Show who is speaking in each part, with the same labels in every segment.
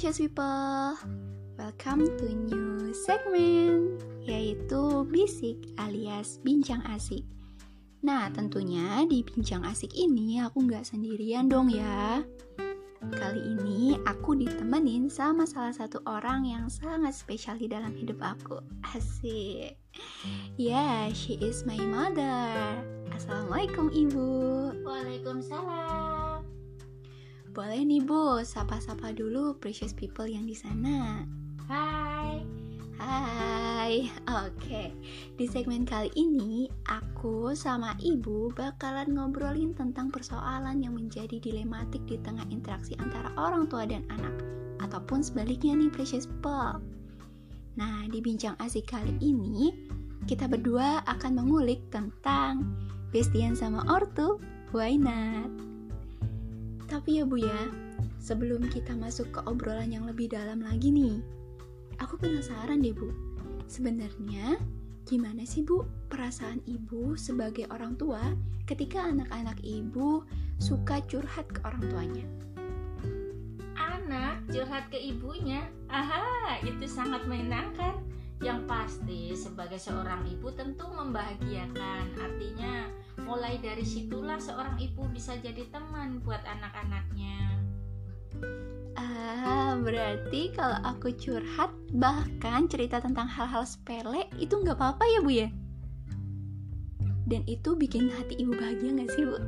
Speaker 1: precious people. Welcome to new segment yaitu bisik alias bincang asik. Nah, tentunya di bincang asik ini aku nggak sendirian dong ya. Kali ini aku ditemenin sama salah satu orang yang sangat spesial di dalam hidup aku. Asik. Yeah, she is my mother. Assalamualaikum ibu.
Speaker 2: Waalaikumsalam.
Speaker 1: Boleh nih bu, sapa-sapa dulu precious people yang di sana.
Speaker 2: Hai.
Speaker 1: Hai, oke. Di segmen kali ini, aku sama ibu bakalan ngobrolin tentang persoalan yang menjadi dilematik di tengah interaksi antara orang tua dan anak, ataupun sebaliknya nih precious people. Nah, di bincang asik kali ini, kita berdua akan mengulik tentang bestian sama ortu, why not? Tapi ya Bu ya, sebelum kita masuk ke obrolan yang lebih dalam lagi nih, aku penasaran deh Bu. Sebenarnya gimana sih Bu perasaan Ibu sebagai orang tua ketika anak-anak Ibu suka curhat ke orang tuanya?
Speaker 2: Anak curhat ke ibunya. Aha, itu sangat menyenangkan. Yang pasti sebagai seorang ibu tentu membahagiakan. Artinya mulai dari situlah seorang ibu bisa jadi teman buat anak-anaknya.
Speaker 1: Ah, berarti kalau aku curhat bahkan cerita tentang hal-hal sepele itu nggak apa-apa ya Bu ya? Dan itu bikin hati ibu bahagia nggak sih Bu?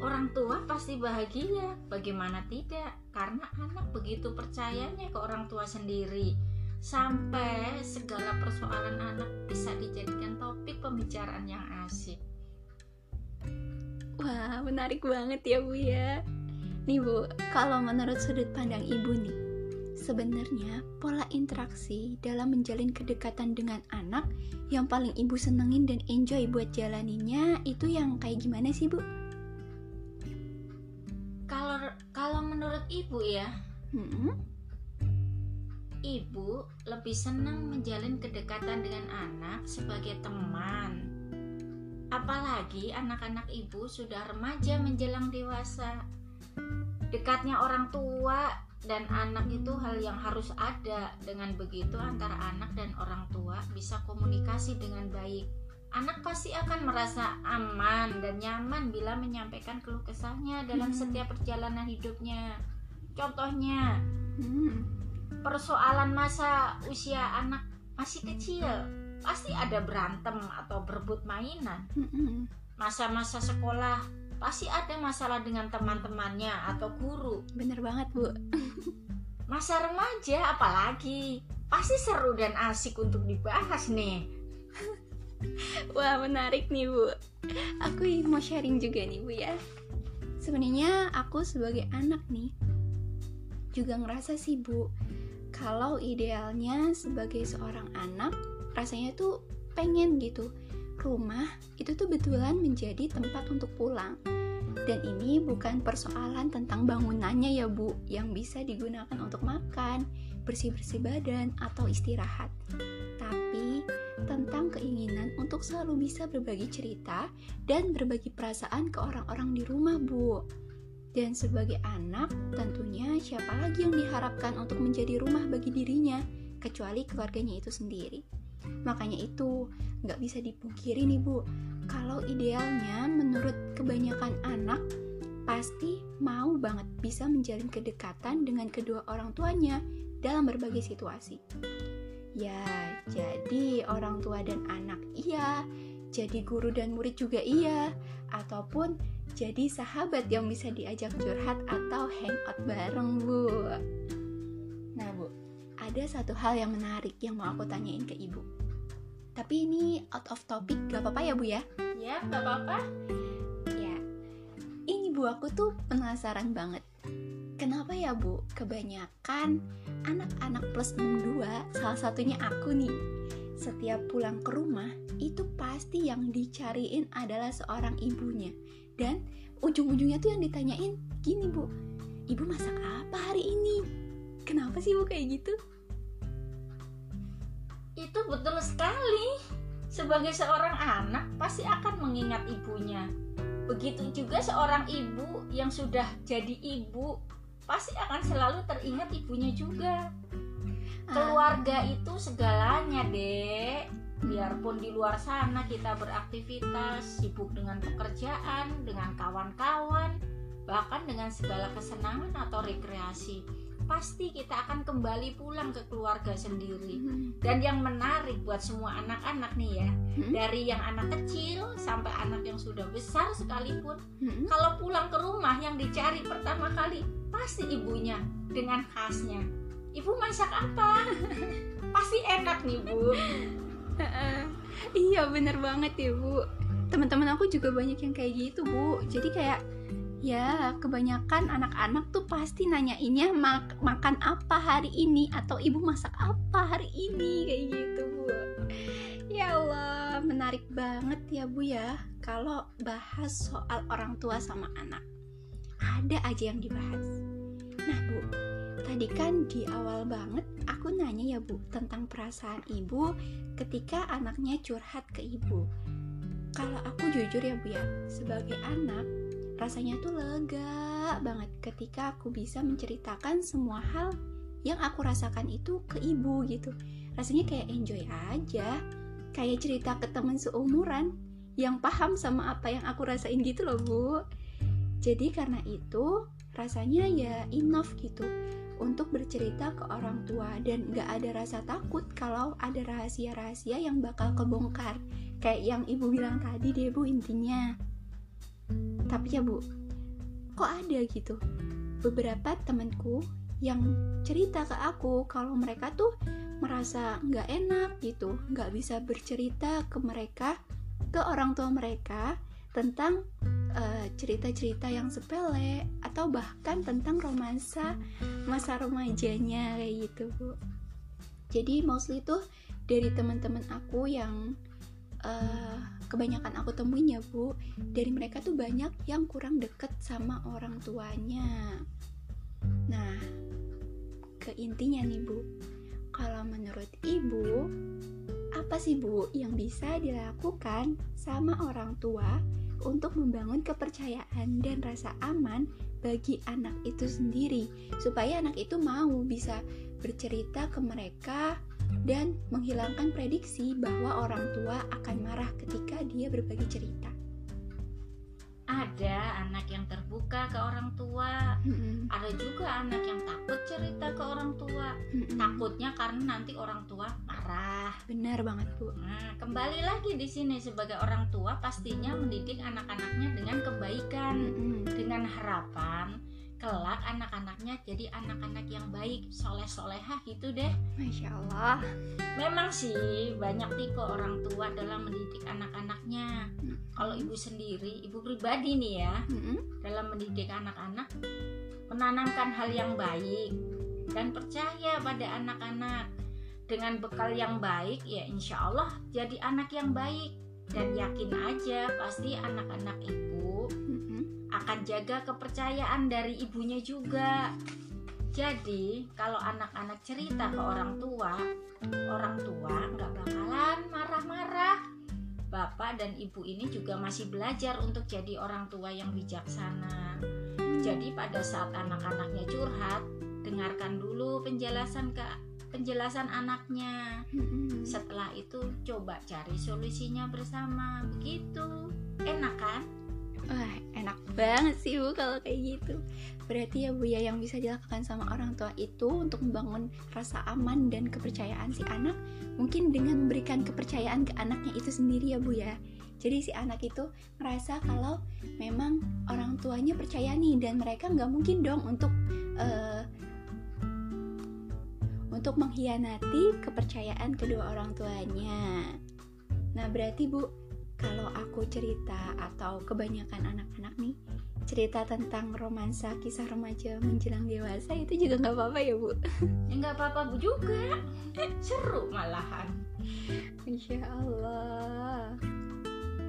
Speaker 2: Orang tua pasti bahagia, bagaimana tidak? Karena anak begitu percayanya ke orang tua sendiri. Sampai segala persoalan anak bisa dijadikan topik pembicaraan yang asik.
Speaker 1: Wah, menarik banget ya Bu ya. Nih Bu, kalau menurut sudut pandang Ibu nih, sebenarnya pola interaksi dalam menjalin kedekatan dengan anak yang paling Ibu senengin dan enjoy buat jalaninya itu yang kayak gimana sih Bu?
Speaker 2: Kalau kalau menurut ibu ya,
Speaker 1: Hmm?
Speaker 2: Ibu lebih senang menjalin kedekatan dengan anak sebagai teman. Apalagi anak-anak ibu sudah remaja menjelang dewasa. Dekatnya orang tua dan anak itu hal yang harus ada. Dengan begitu antara anak dan orang tua bisa komunikasi dengan baik. Anak pasti akan merasa aman dan nyaman bila menyampaikan keluh kesahnya dalam
Speaker 1: Hmm.
Speaker 2: setiap perjalanan hidupnya. Contohnya,
Speaker 1: Hmm.
Speaker 2: Persoalan masa usia anak masih kecil. Pasti ada berantem atau berebut mainan. Masa-masa sekolah pasti ada masalah dengan teman-temannya atau guru.
Speaker 1: Bener banget Bu.
Speaker 2: masa remaja apalagi? Pasti seru dan asik untuk dibahas nih.
Speaker 1: Wah menarik nih Bu. Aku mau sharing juga nih Bu ya. Sebenarnya aku sebagai anak nih Juga ngerasa sih Bu Kalau idealnya sebagai seorang anak Rasanya tuh pengen gitu. Rumah itu tuh betulan menjadi tempat untuk pulang. Dan ini bukan persoalan tentang bangunannya ya Bu Yang bisa digunakan untuk makan Bersih-bersih badan atau istirahat. Tapi tentang keinginan untuk selalu bisa berbagi cerita dan berbagi perasaan ke orang-orang di rumah, Bu. Dan sebagai anak, tentunya siapa lagi yang diharapkan untuk menjadi rumah bagi dirinya, kecuali keluarganya itu sendiri. Makanya itu, nggak bisa dipungkiri nih, Bu. Kalau idealnya, menurut kebanyakan anak, pasti mau banget bisa menjalin kedekatan dengan kedua orang tuanya dalam berbagai situasi. Ya, jadi orang tua dan anak iya, jadi guru dan murid juga iya, ataupun jadi sahabat yang bisa diajak curhat atau hangout bareng, Bu. Nah, Bu, ada satu hal yang menarik yang mau aku tanyain ke Ibu. Tapi ini out of topic, gak apa-apa ya, Bu ya?
Speaker 2: ya gak apa-apa
Speaker 1: Ya, ini Bu aku tuh penasaran banget. Kenapa ya Bu, kebanyakan anak-anak plus 62, salah satunya aku nih, setiap pulang ke rumah itu pasti yang dicariin adalah seorang ibunya. Dan ujung-ujungnya tuh yang ditanyain gini Bu, ibu masak apa hari ini? Kenapa sih Bu kayak gitu?
Speaker 2: itu betul sekali sebagai seorang anak pasti akan mengingat ibunya begitu juga seorang ibu yang sudah jadi ibu pasti akan selalu teringat ibunya juga keluarga itu segalanya dek. Biarpun di luar sana kita beraktivitas sibuk dengan pekerjaan dengan kawan-kawan bahkan dengan segala kesenangan atau rekreasi pasti kita akan kembali pulang ke keluarga sendiri.
Speaker 1: Mm,
Speaker 2: dan yang menarik buat semua anak-anak nih ya
Speaker 1: mm,
Speaker 2: dari yang anak kecil sampai anak yang sudah besar sekalipun
Speaker 1: mm,
Speaker 2: kalau pulang ke rumah yang dicari pertama kali pasti ibunya dengan khasnya ibu masak apa? Pasti enak nih bu.
Speaker 1: Iya bener banget ya bu. Teman-teman aku juga banyak yang kayak gitu bu. Jadi kayak ya kebanyakan anak-anak tuh pasti nanyainnya mak makan apa hari ini? Atau ibu masak apa hari ini? Kayak gitu bu. Ya Allah menarik banget ya bu ya. Kalau bahas soal orang tua sama anak ada aja yang dibahas. Nah bu tadi kan di awal banget aku nanya ya bu tentang perasaan ibu ketika anaknya curhat ke ibu. Kalau aku jujur ya Bu ya, sebagai anak rasanya tuh lega banget ketika aku bisa menceritakan semua hal yang aku rasakan itu ke ibu gitu. Rasanya kayak enjoy aja, kayak cerita ke teman seumuran yang paham sama apa yang aku rasain gitu loh Bu. Jadi karena itu rasanya ya enough gitu untuk bercerita ke orang tua dan gak ada rasa takut kalau ada rahasia-rahasia yang bakal kebongkar. Kayak yang ibu bilang tadi deh bu intinya. Tapi ya bu kok ada gitu? Beberapa temanku yang cerita ke aku kalau mereka tuh merasa nggak enak gitu nggak bisa bercerita ke mereka ke orang tua mereka tentang eh, cerita-cerita yang sepele atau bahkan tentang romansa masa remajanya kayak gitu bu. Jadi mostly tuh dari teman-teman aku yang eh, kebanyakan aku temuin ya bu dari mereka tuh banyak yang kurang deket sama orang tuanya. Nah ke intinya nih bu. Kalau menurut ibu apa sih bu yang bisa dilakukan sama orang tua untuk membangun kepercayaan dan rasa aman bagi anak itu sendiri supaya anak itu mau bisa bercerita ke mereka dan menghilangkan prediksi bahwa orang tua akan marah ketika dia berbagi cerita.
Speaker 2: Ada anak yang terbuka ke orang tua
Speaker 1: Mm-mm.
Speaker 2: ada juga anak yang takut cerita ke orang tua
Speaker 1: Mm-mm.
Speaker 2: takutnya karena nanti orang tua marah
Speaker 1: Benar banget bu.
Speaker 2: Nah, kembali lagi di sini sebagai orang tua pastinya mendidik anak-anaknya dengan kebaikan,
Speaker 1: Mm-mm.
Speaker 2: dengan harapan kelak anak-anaknya jadi anak-anak yang baik, soleh-solehah gitu deh.
Speaker 1: Masya Allah.
Speaker 2: Memang sih banyak tipe orang tua dalam mendidik anak-anaknya. Kalau ibu sendiri, ibu pribadi nih ya,
Speaker 1: Mm-mm.
Speaker 2: dalam mendidik anak-anak menanamkan hal yang baik dan percaya pada anak-anak dengan bekal yang baik ya insya Allah jadi anak yang baik dan yakin aja pasti anak-anak ibu. Akan jaga kepercayaan dari ibunya juga. Jadi kalau anak-anak cerita ke orang tua orang tua nggak bakalan marah-marah. Bapak dan ibu ini juga masih belajar untuk jadi orang tua yang bijaksana. Jadi pada saat anak-anaknya curhat dengarkan dulu penjelasan ke penjelasan anaknya.
Speaker 1: Mm-mm.
Speaker 2: setelah itu coba cari solusinya bersama. Begitu. Enak kan
Speaker 1: Wah, enak banget sih Bu kalau kayak gitu. Berarti ya Bu ya yang bisa dilakukan sama orang tua itu untuk membangun rasa aman dan kepercayaan si anak mungkin dengan memberikan kepercayaan ke anaknya itu sendiri ya Bu ya. Jadi si anak itu merasa kalau memang orang tuanya percaya nih dan mereka nggak mungkin dong untuk eh, untuk mengkhianati kepercayaan kedua orang tuanya. Nah, berarti Bu, kalau aku cerita atau kebanyakan anak-anak nih cerita tentang romansa kisah remaja menjelang dewasa itu juga nggak apa-apa ya bu?
Speaker 2: Ya nggak apa-apa bu juga. Seru malahan.
Speaker 1: Insya Allah.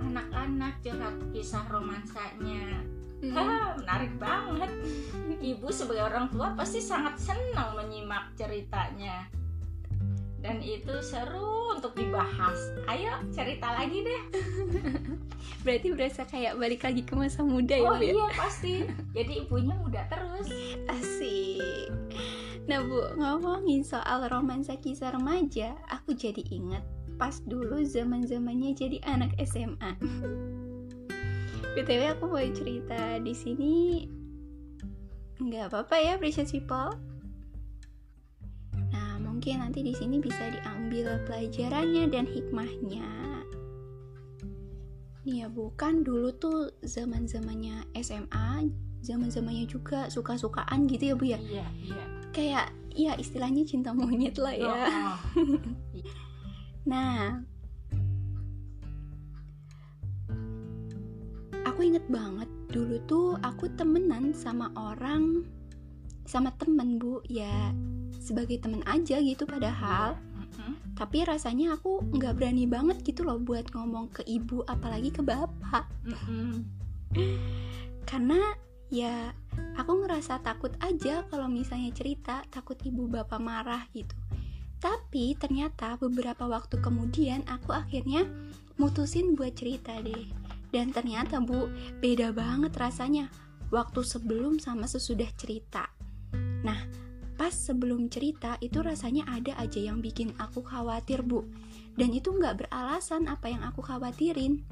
Speaker 2: Anak-anak curhat kisah romansanya.
Speaker 1: Hmm.
Speaker 2: Hah, menarik banget. Ibu sebagai orang tua pasti sangat senang menyimak ceritanya dan itu seru untuk dibahas. Ayo cerita lagi deh.
Speaker 1: Berarti berasa kayak balik lagi ke masa muda ya,
Speaker 2: Oh
Speaker 1: Bu? ya?
Speaker 2: iya pasti. Jadi ibunya muda terus.
Speaker 1: Asik. Nah bu, ngomongin soal romansa kisah remaja, aku jadi ingat pas dulu zaman zamannya jadi anak SMA. btw aku mau cerita di sini, nggak apa-apa ya, precious people. Mungkin nanti di sini bisa diambil pelajarannya dan hikmahnya. Nih ya bu, kan dulu tuh zaman zamannya SMA, zaman zamannya juga suka-sukaan gitu ya bu ya
Speaker 2: Iya iya.
Speaker 1: kayak ya istilahnya cinta monyet lah ya.
Speaker 2: Oh,
Speaker 1: Nah, aku inget banget dulu tuh aku temenan sama orang sama temen bu ya sebagai temen aja gitu padahal. Tapi rasanya aku nggak berani banget gitu loh buat ngomong ke ibu apalagi ke bapak. Karena ya aku ngerasa takut aja kalau misalnya cerita takut ibu bapak marah gitu. Tapi ternyata beberapa waktu kemudian aku akhirnya mutusin buat cerita deh. Dan ternyata bu beda banget rasanya waktu sebelum sama sesudah cerita. Nah pas sebelum cerita itu rasanya ada aja yang bikin aku khawatir bu. Dan itu nggak beralasan apa yang aku khawatirin.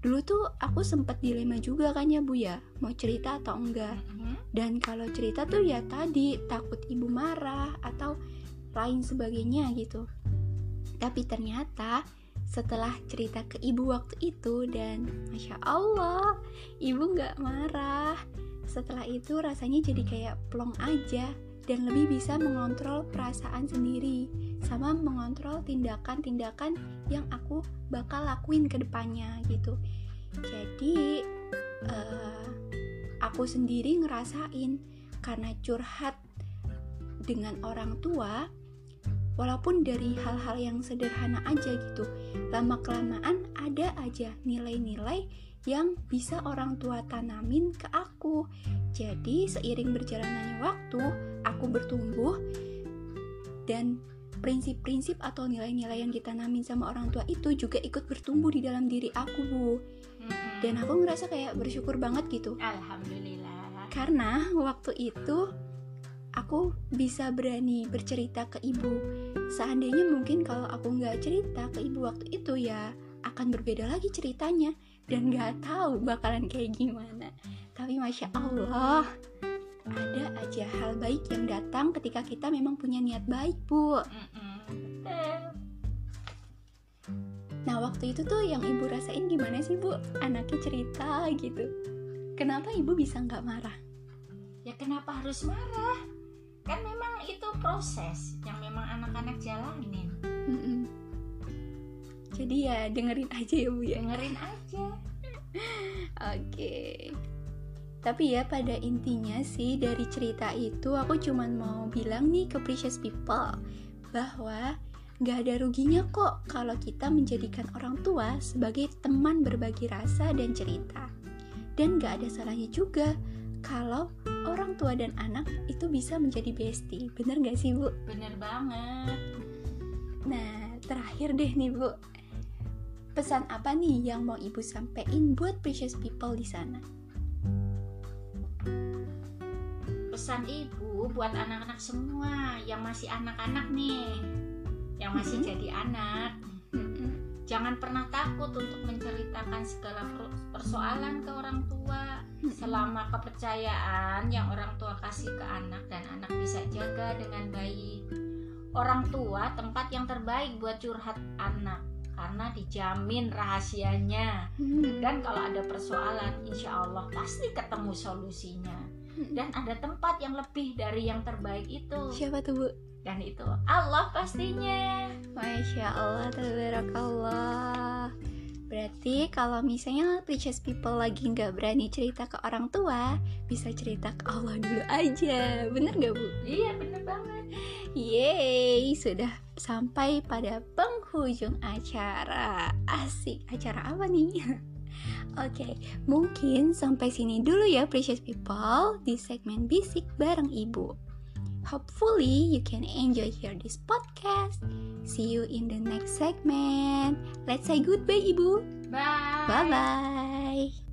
Speaker 1: Dulu tuh aku sempet dilema juga kan ya bu ya mau cerita atau enggak.
Speaker 2: Mm-mm.
Speaker 1: dan kalau cerita tuh ya tadi takut ibu marah atau lain sebagainya gitu. Tapi ternyata setelah cerita ke ibu waktu itu dan masya Allah ibu nggak marah. Setelah itu rasanya jadi kayak plong aja dan lebih bisa mengontrol perasaan sendiri sama mengontrol tindakan-tindakan yang aku bakal lakuin ke depannya gitu. Jadi eh, aku sendiri ngerasain karena curhat dengan orang tua walaupun dari hal-hal yang sederhana aja gitu lama kelamaan ada aja nilai-nilai yang bisa orang tua tanamin ke aku. Jadi seiring berjalannya waktu aku bertumbuh dan prinsip-prinsip atau nilai-nilai yang ditanamin sama orang tua itu juga ikut bertumbuh di dalam diri aku bu.
Speaker 2: Mm-mm.
Speaker 1: dan aku ngerasa kayak bersyukur banget gitu.
Speaker 2: Alhamdulillah.
Speaker 1: karena waktu itu aku bisa berani bercerita ke ibu. Seandainya mungkin kalau aku nggak cerita ke ibu waktu itu ya akan berbeda lagi ceritanya dan nggak tahu bakalan kayak gimana. Tapi masya Allah ada aja hal baik yang datang ketika kita memang punya niat baik bu. Nah waktu itu tuh yang ibu rasain gimana sih bu? Anaknya cerita gitu. Kenapa ibu bisa nggak marah?
Speaker 2: Ya kenapa harus marah? Kan memang itu proses yang memang anak-anak jalanin.
Speaker 1: Mm-mm. Jadi ya dengerin aja ya bu ya
Speaker 2: Dengerin aja.
Speaker 1: Oke. Tapi ya pada intinya sih dari cerita itu aku cuman mau bilang nih ke precious people bahwa nggak ada ruginya kok kalau kita menjadikan orang tua sebagai teman berbagi rasa dan cerita. Dan nggak ada salahnya juga kalau orang tua dan anak itu bisa menjadi bestie. Bener nggak sih bu?
Speaker 2: Bener banget.
Speaker 1: Nah terakhir deh nih bu. Pesan apa nih yang mau ibu sampein buat precious people di sana?
Speaker 2: Pesan ibu buat anak-anak semua yang masih anak-anak nih. Yang masih
Speaker 1: Mhm.
Speaker 2: jadi anak. Jangan pernah takut untuk menceritakan segala per- persoalan ke orang tua selama kepercayaan yang orang tua kasih ke anak dan anak bisa jaga dengan baik. Orang tua tempat yang terbaik buat curhat anak karena dijamin rahasianya. Dan kalau ada persoalan insya Allah pasti ketemu solusinya. Dan ada tempat yang lebih dari yang terbaik itu.
Speaker 1: Siapa tuh bu?
Speaker 2: dan itu Allah pastinya.
Speaker 1: Masya Allah, tabarakallah. Berarti kalau misalnya precious people lagi nggak berani cerita ke orang tua Bisa cerita ke Allah dulu aja. Bener nggak bu?
Speaker 2: iya bener banget.
Speaker 1: Yeay, sudah sampai pada penghujung acara Asik, acara apa nih? Oke, mungkin sampai sini dulu ya precious people Di segmen bisik bareng ibu Hopefully you can enjoy hear this podcast. See you in the next segment. Let's say goodbye, Ibu.
Speaker 2: Bye.
Speaker 1: Bye bye.